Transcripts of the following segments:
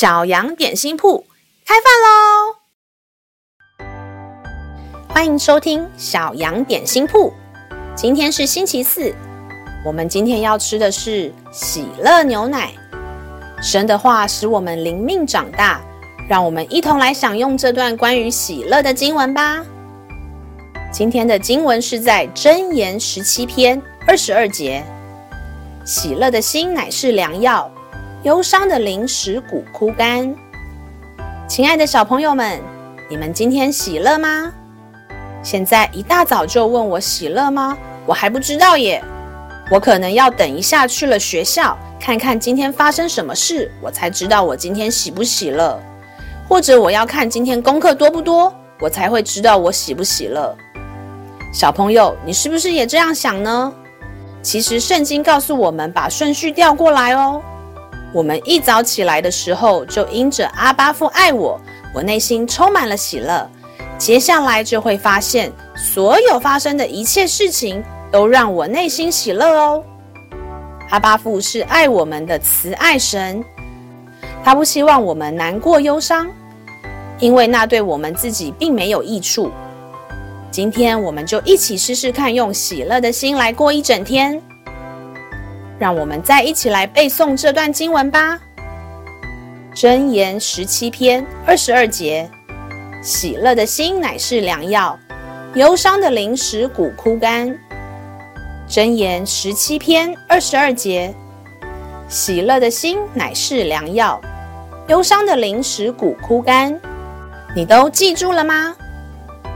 小羊点心铺开饭喽！欢迎收听小羊点心铺。今天是星期四，我们今天要吃的是喜乐牛奶。神的话使我们灵命长大，让我们一同来享用这段关于喜乐的经文吧。今天的经文是在箴言十七篇二十二节：“喜乐的心乃是良药。”忧伤的灵使骨枯干。亲爱的小朋友们，你们今天喜乐吗？现在一大早就问我喜乐吗？我还不知道耶。我可能要等一下去了学校，看看今天发生什么事，我才知道我今天喜不喜乐。或者我要看今天功课多不多，我才会知道我喜不喜乐。小朋友，你是不是也这样想呢？其实圣经告诉我们，把顺序调过来哦。我们一早起来的时候，就因着阿巴父爱我，我内心充满了喜乐。接下来就会发现，所有发生的一切事情都让我内心喜乐哦。阿巴父是爱我们的慈爱神，他不希望我们难过忧伤，因为那对我们自己并没有益处。今天我们就一起试试看，用喜乐的心来过一整天。让我们再一起来背诵这段经文吧。箴言十七篇二十二节：喜乐的心乃是良药，忧伤的灵使骨枯干。箴言十七篇二十二节：喜乐的心乃是良药，忧伤的灵使骨枯干。你都记住了吗？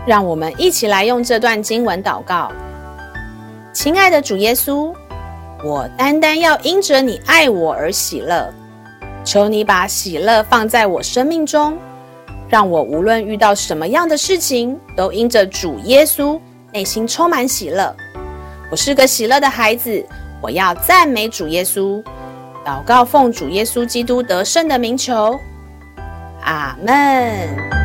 让我们一起来用这段经文祷告。亲爱的主耶稣。我单单要因着你爱我而喜乐，求你把喜乐放在我生命中，让我无论遇到什么样的事情，都因着主耶稣，内心充满喜乐。我是个喜乐的孩子，我要赞美主耶稣，祷告奉主耶稣基督得胜的名求，阿门。